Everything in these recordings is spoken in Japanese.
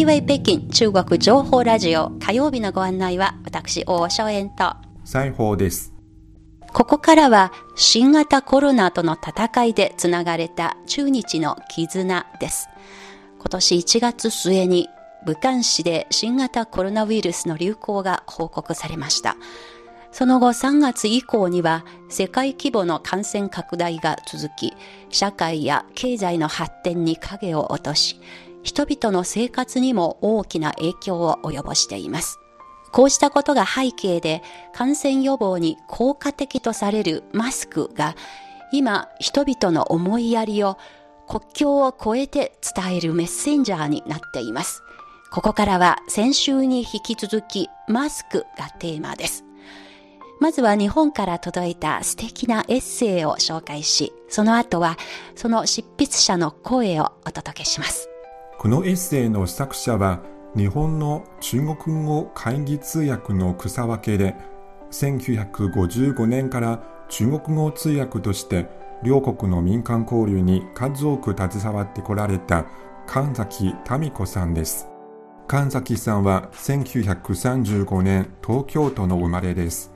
イウェイ北京中国情報ラジオ火曜日のご案内は私、大正円と西宝です。ここからは新型コロナとの戦いでつながれた中日の絆です。今年1月末に武漢市で新型コロナウイルスの流行が報告されました。その後3月以降には世界規模の感染拡大が続き、社会や経済の発展に影を落とし、人々の生活にも大きな影響を及ぼしています。こうしたことが背景で感染予防に効果的とされるマスクが今人々の思いやりを国境を越えて伝えるメッセンジャーになっています。ここからは先週に引き続きマスクがテーマです。まずは日本から届いた素敵なエッセイを紹介し、その後はその執筆者の声をお届けします。このエッセイの作者は日本の中国語会議通訳の草分けで1955年から中国語通訳として両国の民間交流に数多く携わってこられた神崎民子さんです。神崎さんは1935年東京都の生まれです。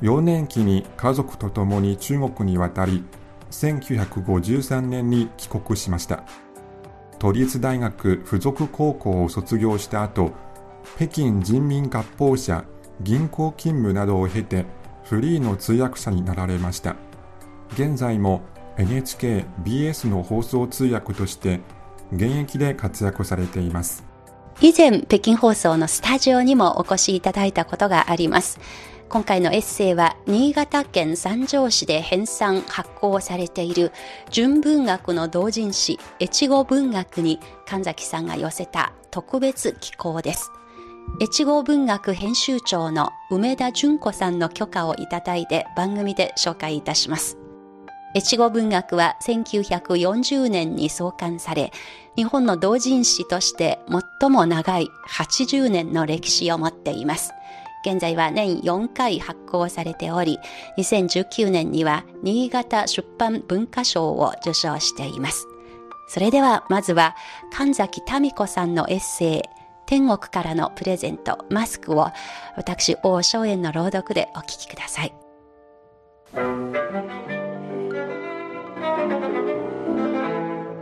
幼年期に家族と共に中国に渡り、1953年に帰国しました。都立大学附属高校を卒業した後、北京人民合法社銀行勤務などを経てフリーの通訳者になられました。現在も NHK、BS の放送通訳として現役で活躍されています。以前、北京放送のスタジオにもお越しいただいたことがあります。今回のエッセイは、新潟県三条市で編纂発行されている純文学の同人誌、越後文学に神崎さんが寄せた特別寄稿です。越後文学編集長の梅田純子さんの許可をいただいて番組で紹介いたします。越後文学は1940年に創刊され、日本の同人誌として最も長い80年の歴史を持っています。現在は年4回発行されており、2019年には新潟出版文化賞を受賞しています。それではまずは神崎民子さんのエッセイ、天国からのプレゼント、マスクを私、大正円の朗読でお聞きください。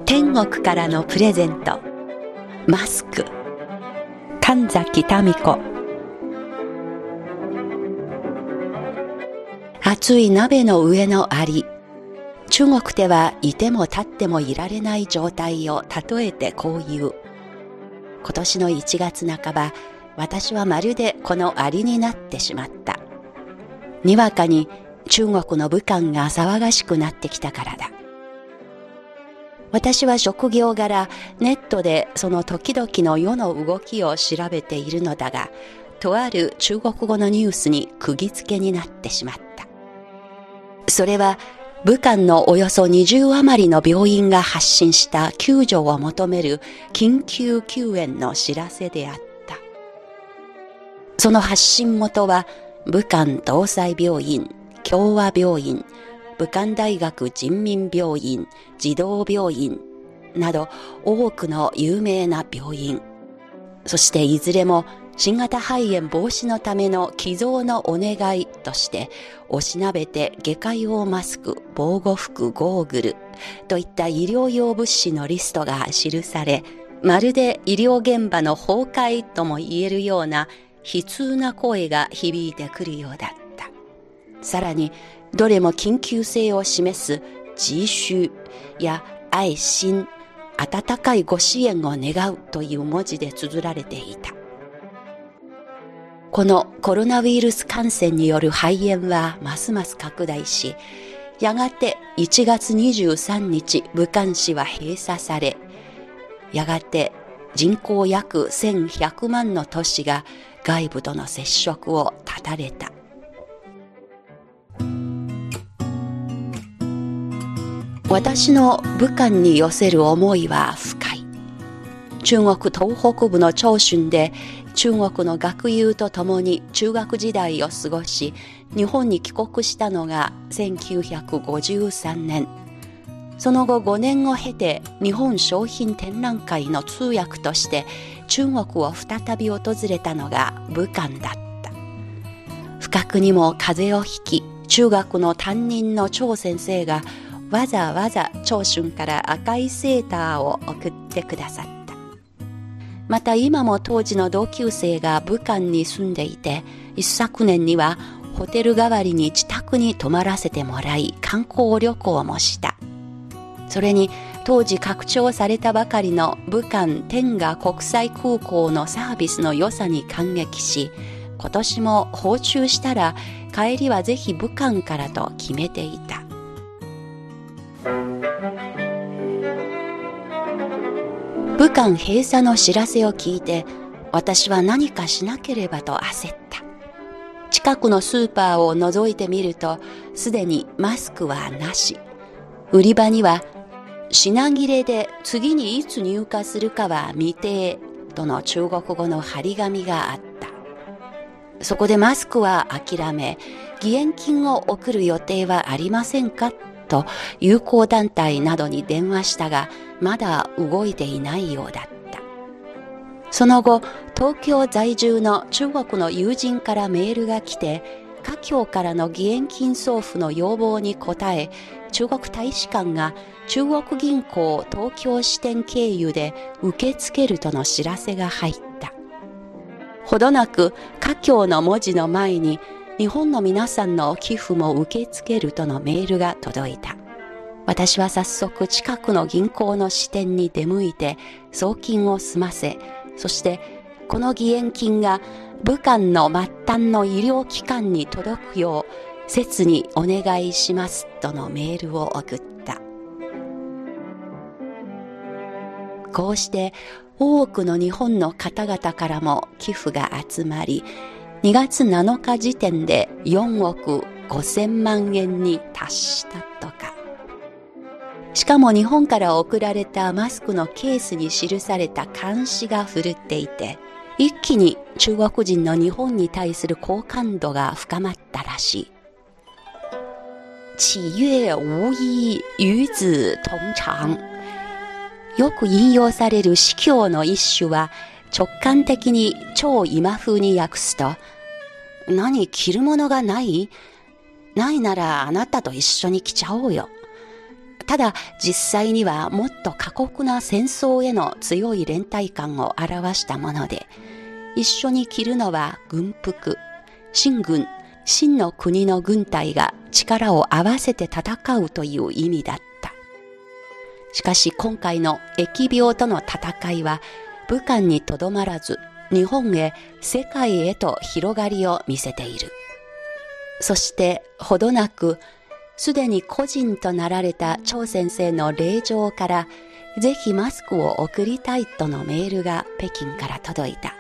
天国からのプレゼントマスク神崎民子熱い鍋の上のアリ。中国ではいても立ってもいられない状態を例えてこう言う。今年の1月半ば私はまるでこのアリになってしまった。にわかに中国の武漢が騒がしくなってきたからだ。私は職業柄ネットでその時々の世の動きを調べているのだが、とある中国語のニュースに釘付けになってしまった。それは武漢のおよそ20余りの病院が発信した救助を求める緊急救援の知らせであった。その発信元は武漢同済病院、共和病院、武漢大学人民病院、児童病院など多くの有名な病院。そしていずれも新型肺炎防止のための寄贈のお願いとして、おしなべて外科用マスク、防護服、ゴーグルといった医療用物資のリストが記され、まるで医療現場の崩壊とも言えるような悲痛な声が響いてくるようだった。さらに、どれも緊急性を示す自習や愛心、温かいご支援を願うという文字で綴られていた。このコロナウイルス感染による肺炎はますます拡大し、やがて1月23日武漢市は閉鎖され、やがて人口約1100万の都市が外部との接触を断たれた。私の武漢に寄せる思いは深い。中国東北部の長春で中国の学友と共に中学時代を過ごし、日本に帰国したのが1953年。その後5年を経て日本商品展覧会の通訳として中国を再び訪れたのが武漢だった不覚にも風邪をひき中学の担任の張先生がわざわざ長春から赤いセーターを送ってくださったまた今も当時の同級生が武漢に住んでいて一昨年にはホテル代わりに自宅に泊まらせてもらい観光旅行もした。それに当時拡張されたばかりの武漢天下国際空港のサービスの良さに感激し今年も訪中したら帰りはぜひ武漢からと決めていた。武漢閉鎖の知らせを聞いて私は何かしなければと焦った。近くのスーパーを覗いてみるとすでにマスクはなし。売り場には品切れで次にいつ入荷するかは未定との中国語の張り紙があった。そこでマスクは諦め義援金を送る予定はありませんか？と友好団体などに電話したがまだ動いていないようだった。その後東京在住の中国の友人からメールが来て華僑からの義援金送付の要望に応え中国大使館が中国銀行東京支店経由で受け付けるとの知らせが入った。ほどなく華僑の文字の前に日本の皆さんの寄付も受け付けるとのメールが届いた。私は早速近くの銀行の支店に出向いて送金を済ませ、そしてこの義援金が武漢の末端の医療機関に届くよう切にお願いしますとのメールを送った。こうして多くの日本の方々からも寄付が集まり、2月7日時点で4億5000万円に達したとか。しかも日本から送られたマスクのケースに記された監視が振るっていて、一気に中国人の日本に対する好感度が深まったらしい。企業無意与子同長。よく引用される司教の一種は直感的に超今風に訳すと、何着るものがない？ないならあなたと一緒に来ちゃおうよ。ただ実際にはもっと過酷な戦争への強い連帯感を表したもので、一緒に着るのは軍服、新軍、真の国の軍隊が力を合わせて戦うという意味だった。しかし今回の疫病との戦いは武漢にとどまらず日本へ世界へと広がりを見せている。そしてほどなくすでに個人となられた張先生の令状からぜひマスクを送りたいとのメールが北京から届いた。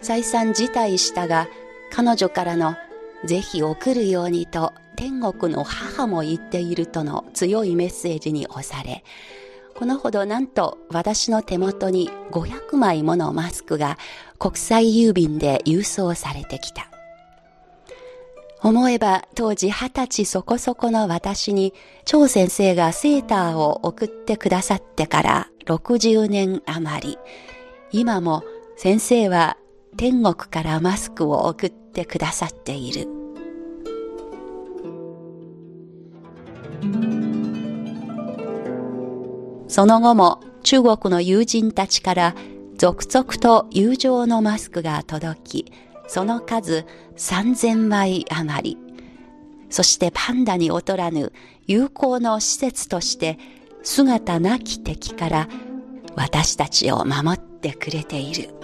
再三辞退したが彼女からのぜひ送るようにと天国の母も言っているとの強いメッセージに押され、このほどなんと私の手元に500枚ものマスクが国際郵便で郵送されてきた。思えば当時二十歳そこそこの私に張先生がセーターを送ってくださってから60年余り、今も先生は天国からマスクを送ってくださっている。その後も中国の友人たちから続々と友情のマスクが届き、その数3000枚余り。そしてパンダに劣らぬ友好の施設として姿なき敵から私たちを守ってくれている。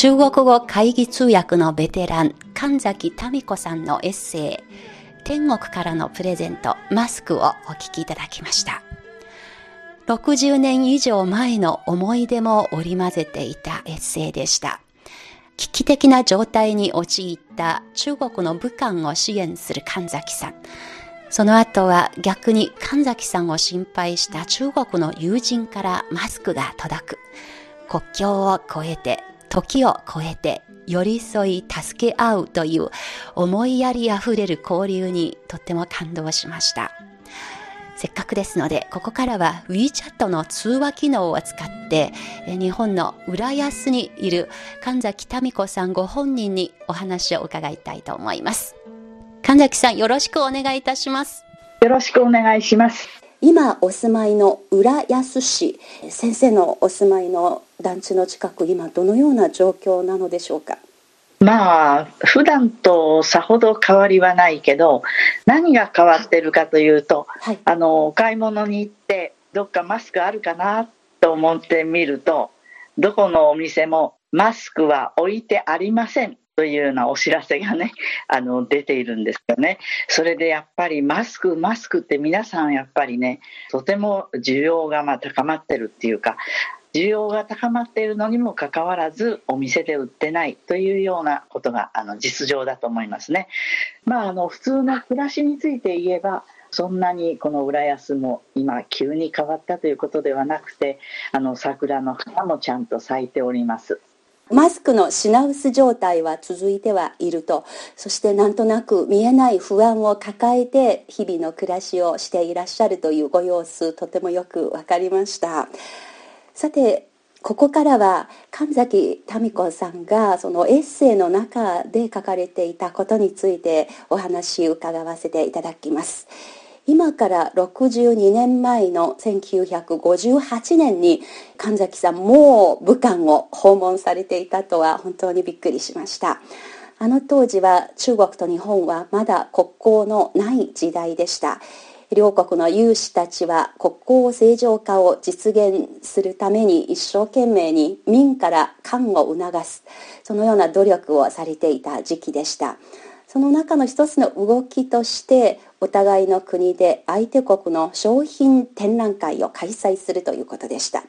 中国語会議通訳のベテラン、神崎民子さんのエッセイ、天国からのプレゼント、マスクをお聞きいただきました。60年以上前の思い出も織り交ぜていたエッセイでした。危機的な状態に陥った中国の武漢を支援する神崎さん。その後は逆に神崎さんを心配した中国の友人からマスクが届く。国境を越えて時を超えて寄り添い助け合うという思いやりあふれる交流にとっても感動しました。せっかくですので、ここからは WeChat の通話機能を使って、日本の浦安にいる神崎民子さんご本人にお話を伺いたいと思います。神崎さん、よろしくお願いいたします。よろしくお願いします。今お住まいの浦安市、先生のお住まいの団地の近く、今どのような状況なのでしょうか？まあ普段とさほど変わりはないけど何が変わってるかというと、はい、あのお買い物に行ってどっかマスクあるかなと思ってみるとどこのお店もマスクは置いてありませんというようなお知らせがね あの出ているんですよねそれでやっぱりマスクマスクって皆さんやっぱりねとても需要がま高まってるっていうか需要が高まっているのにもかかわらずお店で売ってないというようなことがあの実情だと思いますね。まあ、あの普通の暮らしについて言えばそんなにこの浦安も今急に変わったということではなくてあの桜の花もちゃんと咲いております。マスクの品薄状態は続いてはいると。そしてなんとなく見えない不安を抱えて日々の暮らしをしていらっしゃるというご様子とてもよく分かりました。さてここからは神崎民子さんがそのエッセイの中で書かれていたことについてお話伺わせていただきます。今から62年前の1958年に神崎さんもう武漢を訪問されていたとは本当にびっくりしました。あの当時は中国と日本はまだ国交のない時代でした。両国の有志たちは国交正常化を実現するために一生懸命に民から官を促すそのような努力をされていた時期でした。その中の一つの動きとしてお互いの国で相手国の商品展覧会を開催するということでした。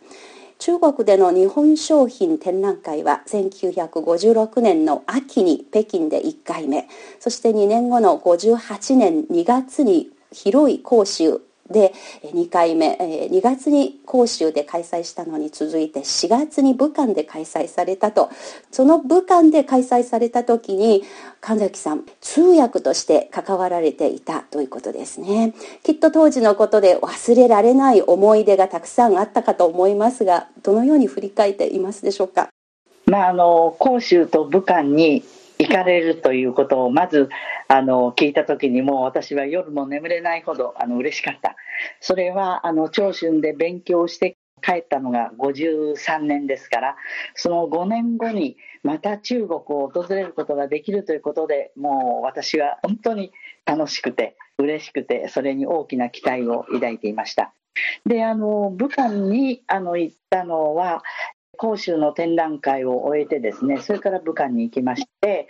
中国での日本商品展覧会は1956年の秋に北京で1回目。そして2年後の58年2月に広い広州で2回目2月に広州で開催したのに続いて4月に武漢で開催されたと。その武漢で開催された時に神崎さん通訳として関わられていたということですね。きっと当時のことで忘れられない思い出がたくさんあったかと思いますがどのように振り返っていますでしょうか？まあ、あの広州と武漢に行かれるということをまずあの聞いた時にもう私は夜も眠れないほどあの嬉しかった。それはあの長春で勉強して帰ったのが53年ですからその5年後にまた中国を訪れることができるということでもう私は本当に楽しくて嬉しくてそれに大きな期待を抱いていました。であの武漢にあの行ったのは広州の展覧会を終えてですねそれから武漢に行きまして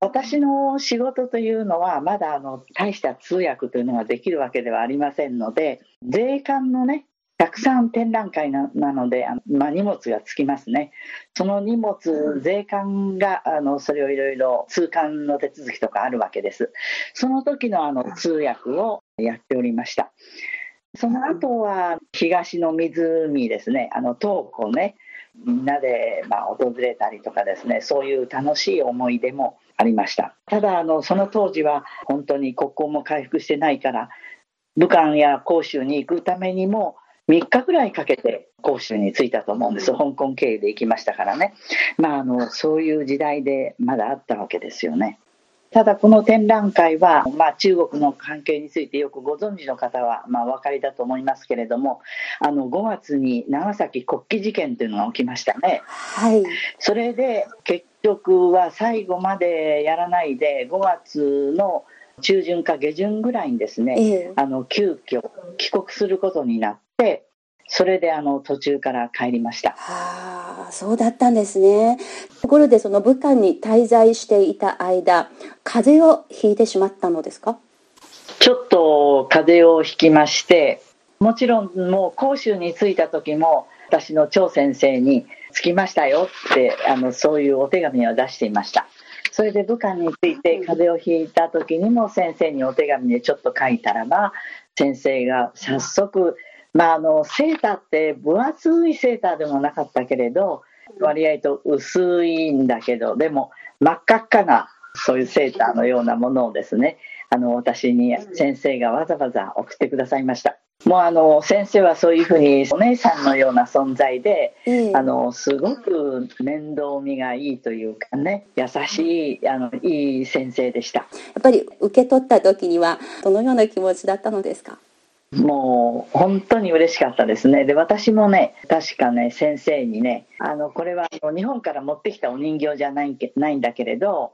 私の仕事というのはまだあの大した通訳というのができるわけではありませんので税関のねたくさん展覧会なので、まあ、荷物がつきますね。その荷物、税関があのそれをいろいろ通関の手続きとかあるわけです。その時のあの通訳をやっておりました。その後は東の湖ですね、あの東湖ね、みんなでま訪れたりとかですねそういう楽しい思い出もありました。ただあのその当時は本当に国交も回復してないから武漢や広州に行くためにも3日ぐらいかけて広州に着いたと思うんです、香港経由で行きましたからね、まあ、あのそういう時代でまだあったわけですよね。ただこの展覧会は、まあ、中国の関係についてよくご存知の方は、まあ、お分かりだと思いますけれどもあの5月に長崎国旗事件というのが起きましたね。はい、それで結局は最後までやらないで5月の中旬か下旬ぐらいにですね、ええ、あの急遽帰国することになってそれであの途中から帰りました。はあ、そうだったんですね。ところでその武漢に滞在していた間、風邪をひいてしまったのですか？ちょっと風邪をひきまして、もちろんもう講習に着いた時も私の張先生に着きましたよってあのそういうお手紙を出していました。それで武漢について風邪をひいた時にも先生にお手紙でちょっと書いたらば先生が早速まあ、あのセーターって分厚いセーターでもなかったけれど割合と薄いんだけど、でも真っ赤っかなそういうセーターのようなものをですね、あの私に先生がわざわざ送ってくださいました。もうあの先生はそういうふうにお姉さんのような存在で、えー、あのすごく面倒見がいいというかね優しいあのいい先生でした。やっぱり受け取った時にはどのような気持ちだったのですか？もう本当に嬉しかったですね。で、私もね、確かね、先生にね、あの、これは日本から持ってきたお人形じゃないないんだけれど、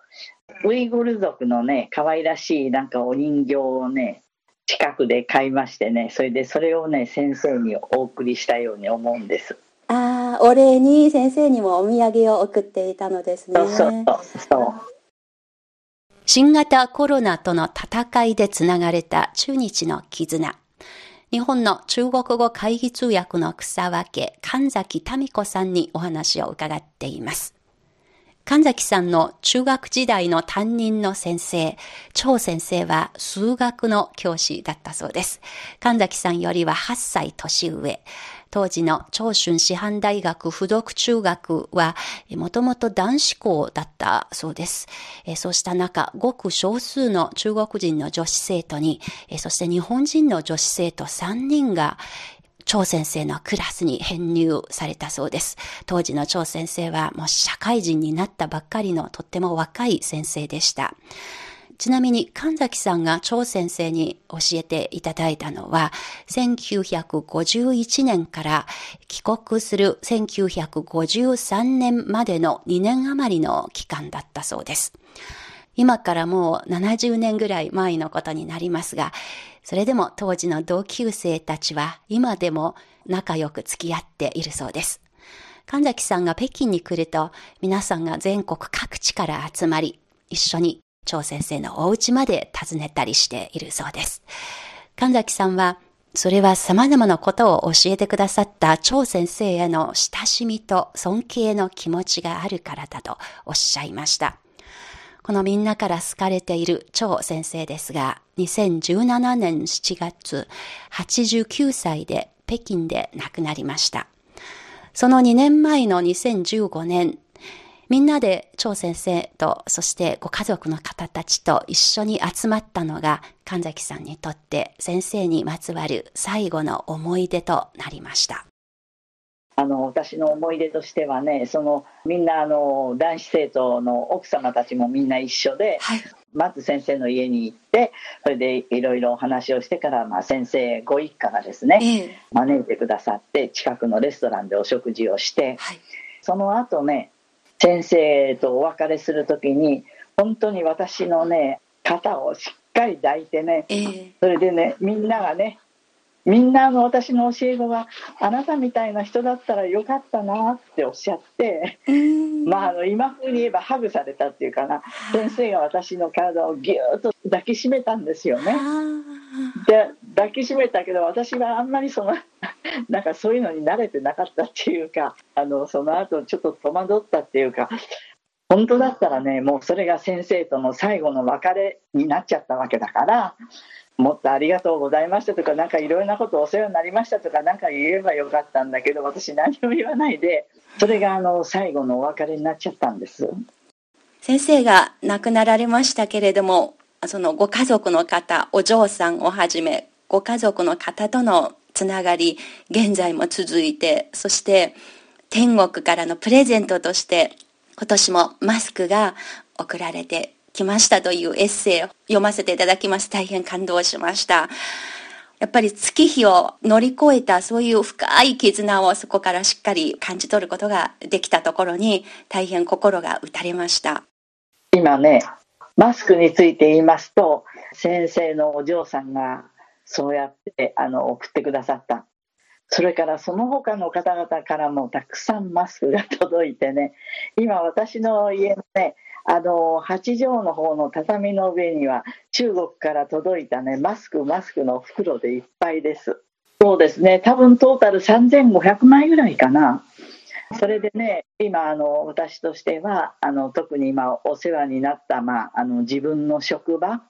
ウイグル族のね、可愛らしいなんかお人形をね、近くで買いましてね、それでそれをね、先生にお送りしたように思うんです。ああ、お礼に先生にもお土産を送っていたのですね。そうそうそう新型コロナとの戦いでつながれた中日の絆。日本の中国語会議通訳の草分け、神崎民子さんにお話を伺っています。神崎さんの中学時代の担任の先生、張先生は数学の教師だったそうです。神崎さんよりは8歳年上。当時の長春師範大学附属中学は、もともと男子校だったそうです。そうした中、ごく少数の中国人の女子生徒に、そして日本人の女子生徒3人が、張先生のクラスに編入されたそうです。当時の張先生はもう社会人になったばっかりのとっても若い先生でした。ちなみに神崎さんが張先生に教えていただいたのは、1951年から帰国する1953年までの2年余りの期間だったそうです。今からもう70年ぐらい前のことになりますが、それでも当時の同級生たちは今でも仲良く付き合っているそうです。神崎さんが北京に来ると皆さんが全国各地から集まり、一緒に張先生のお家まで訪ねたりしているそうです。神崎さんは、それは様々なことを教えてくださった張先生への親しみと尊敬の気持ちがあるからだとおっしゃいました。このみんなから好かれている張先生ですが、2017年7月、89歳で北京で亡くなりました。その2年前の2015年、みんなで張先生と、そしてご家族の方たちと一緒に集まったのが、神崎さんにとって先生にまつわる最後の思い出となりました。あの私の思い出としてはねそのみんなあの男子生徒の奥様たちもみんな一緒で、はい、まず先生の家に行ってそれでいろいろお話をしてから、まあ、先生ご一家がですね、えー、招いてくださって近くのレストランでお食事をして、はい、その後ね先生とお別れする時に本当に私のね肩をしっかり抱いてね、えー、それでねみんながねみんなの私の教え子があなたみたいな人だったらよかったなっておっしゃって、まあ、あの今風に言えばハグされたっていうかな先生が私の体をぎゅーっと抱きしめたんですよね。で抱きしめたけど私はあんまりその なんかそういうのに慣れてなかったっていうかあのその後ちょっと戸惑ったっていうか本当だったらねもうそれが先生との最後の別れになっちゃったわけだからもっとありがとうございましたとか、なんかいろいろなことお世話になりましたとか、なんか言えばよかったんだけど、私何も言わないで、それがあの最後のお別れになっちゃったんです。先生が亡くなられましたけれども、そのご家族の方、お嬢さんをはじめ、ご家族の方とのつながり、現在も続いて、そして天国からのプレゼントとして、今年もマスクが送られてきましたというエッセイを読ませていただきます。大変感動しました。やっぱり月日を乗り越えたそういう深い絆をそこからしっかり感じ取ることができたところに大変心が打たれました。今ね、マスクについて言いますと、先生のお嬢さんがそうやってあの送ってくださった。それからその他の方々からもたくさんマスクが届いてね、今私の家のね、あの8畳の方の畳の上には中国から届いたねマスクマスクの袋でいっぱいです。そうですね。多分トータル3500枚ぐらいかな。それでね今あの私としてはあの特に今お世話になった、まあ、あの自分の職場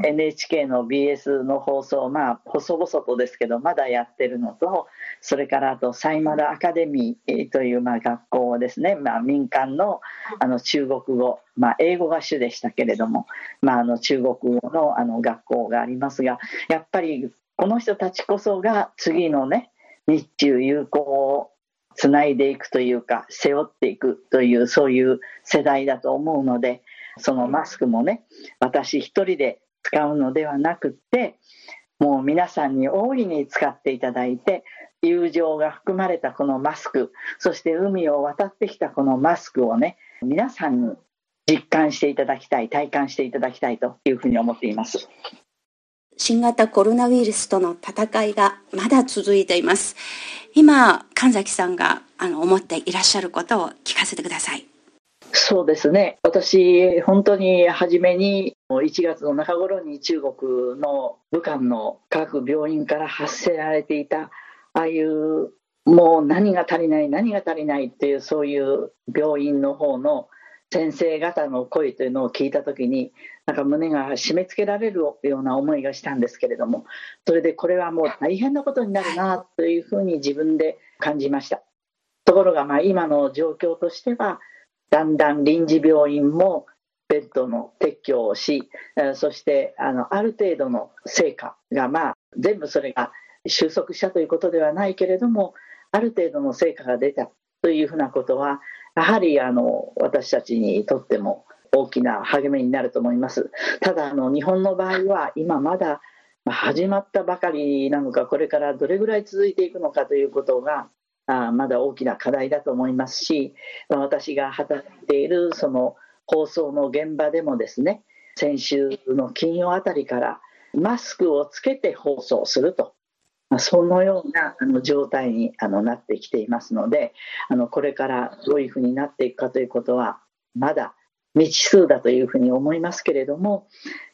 NHK の BS の放送、まあ、細々とですけど、まだやってるのと、それからあと、サイマルアカデミーというまあ学校ですね、まあ、民間のあの中国語、まあ、英語が主でしたけれども、まあ、あの中国語のあの学校がありますが、やっぱりこの人たちこそが次のね、日中友好をつないでいくというか、背負っていくという、そういう世代だと思うので、そのマスクもね、私一人で使うのではなくて、もう皆さんに大いに使っていただいて、友情が含まれたこのマスク、そして海を渡ってきたこのマスクをね、皆さんに実感していただきたい、体感していただきたいというふうに思っています。新型コロナウイルスとの戦いがまだ続いています。今、神崎さんがあの思っていらっしゃることを聞かせてください。そうですね。私、本当に初めに1月の中頃に中国の武漢の各病院から発せられていたああいうもう何が足りない何が足りないっていうそういう病院の方の先生方の声というのを聞いた時になんか胸が締め付けられるような思いがしたんですけれどもそれでこれはもう大変なことになるなというふうに自分で感じました。ところがま今の状況としてはだんだん臨時病院もベッドの撤去をしそしてあのある程度の成果がまあ全部それが収束したということではないけれどもある程度の成果が出たというふうなことはやはりあの私たちにとっても大きな励みになると思います。ただあの日本の場合は今まだ始まったばかりなのかこれからどれぐらい続いていくのかということがあまだ大きな課題だと思いますし私が働いているその放送の現場でもですね先週の金曜あたりからマスクをつけて放送すると。そのようなあの状態にあのなってきていますのであのこれからどういうふうになっていくかということはまだ未知数だというふうに思いますけれども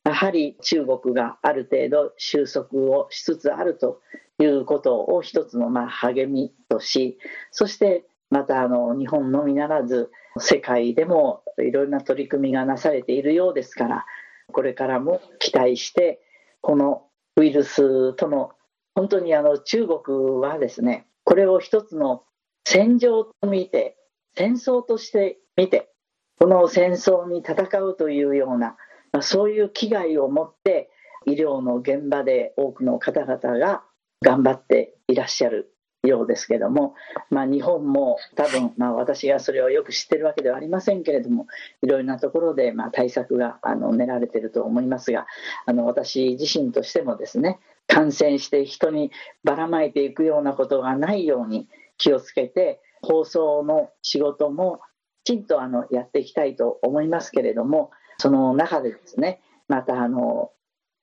やはり中国がある程度収束をしつつあるということを一つのまあ励みとしそしてまたあの日本のみならず世界でもいろいろな取り組みがなされているようですからこれからも期待してこのウイルスとの本当にあの中国はですねこれを一つの戦場と見て戦争として見てこの戦争に戦うというような、まあ、そういう危害を持って医療の現場で多くの方々が頑張っていらっしゃるようですけども、まあ、日本も多分、まあ、私がそれをよく知ってるわけではありませんけれどもいろいろなところでまあ対策があの練られていると思いますがあの私自身としてもですね感染して人にばらまいていくようなことがないように気をつけて放送の仕事もきちんとあのやっていきたいと思いますけれどもその中でですねまたあの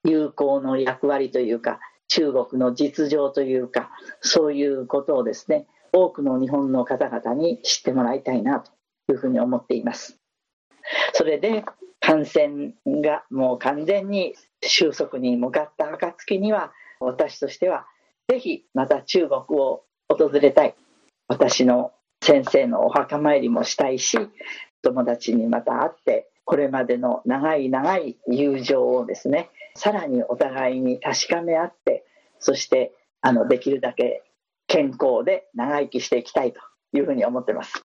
有効の役割というか中国の実情というかそういうことをですね多くの日本の方々に知ってもらいたいなというふうに思っています。それで感染がもう完全に収束に向かった暁には私としてはぜひまた中国を訪れたい。私の先生のお墓参りもしたいし友達にまた会ってこれまでの長い長い友情をですねさらにお互いに確かめ合ってそしてあのできるだけ健康で長生きしていきたいというふうに思ってます。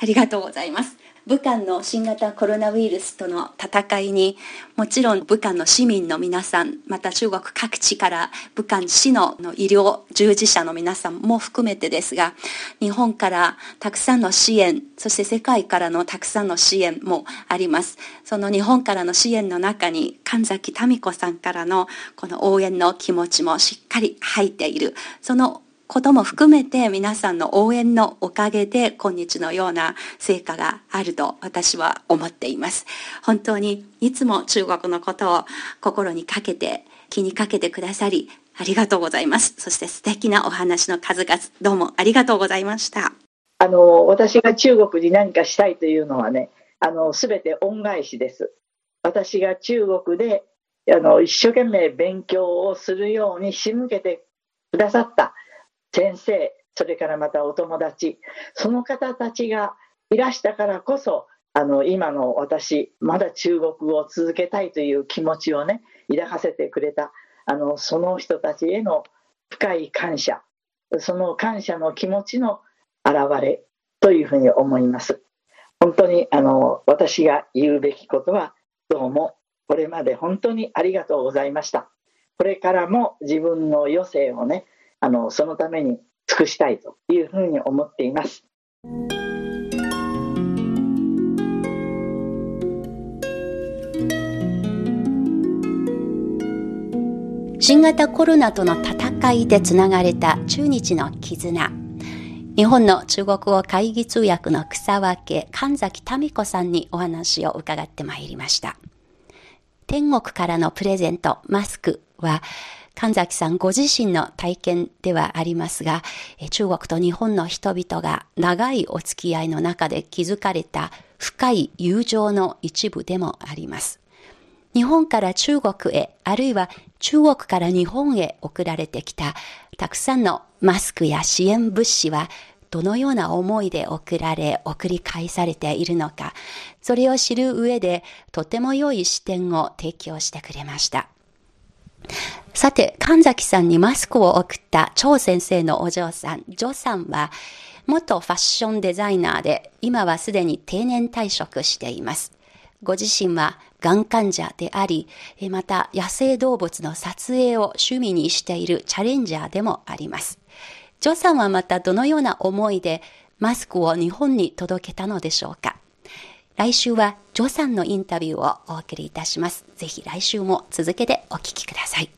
ありがとうございます。武漢の新型コロナウイルスとの戦いにもちろん武漢の市民の皆さんまた中国各地から武漢市の医療従事者の皆さんも含めてですが日本からたくさんの支援そして世界からのたくさんの支援もあります。その日本からの支援の中に神崎民子さんからのこの応援の気持ちもしっかり入っている。そのことも含めて皆さんの応援のおかげで今日のような成果があると私は思っています。本当にいつも中国のことを心にかけて気にかけてくださりありがとうございます。そして素敵なお話の数々どうもありがとうございました。あの私が中国に何かしたいというのはね、あの全て恩返しです。私が中国であの一生懸命勉強をするように仕向けてくださった先生それからまたお友達その方たちがいらしたからこそあの今の私まだ中国語を続けたいという気持ちをね抱かせてくれたあのその人たちへの深い感謝その感謝の気持ちの表れというふうに思います。本当にあの私が言うべきことはどうもこれまで本当にありがとうございました。これからも自分の余生をねあのそのために尽くしたいというふうに思っています。新型コロナとの戦いでつながれた中日の絆。日本の中国語会議通訳の草分け神崎民子さんにお話を伺ってまいりました。天国からのプレゼント、マスクは、神崎さんご自身の体験ではありますが、中国と日本の人々が長いお付き合いの中で築かれた深い友情の一部でもあります。日本から中国へ、あるいは中国から日本へ送られてきたたくさんのマスクや支援物資はどのような思いで送られ、送り返されているのか、それを知る上でとても良い視点を提供してくれました。さて、神崎さんにマスクを送った張先生のお嬢さん、ジョさんは、元ファッションデザイナーで、今はすでに定年退職しています。ご自身はがん患者であり、また野生動物の撮影を趣味にしているチャレンジャーでもあります。ジョさんはまたどのような思いでマスクを日本に届けたのでしょうか？来週はジョさんのインタビューをお送りいたします。ぜひ来週も続けてお聞きください。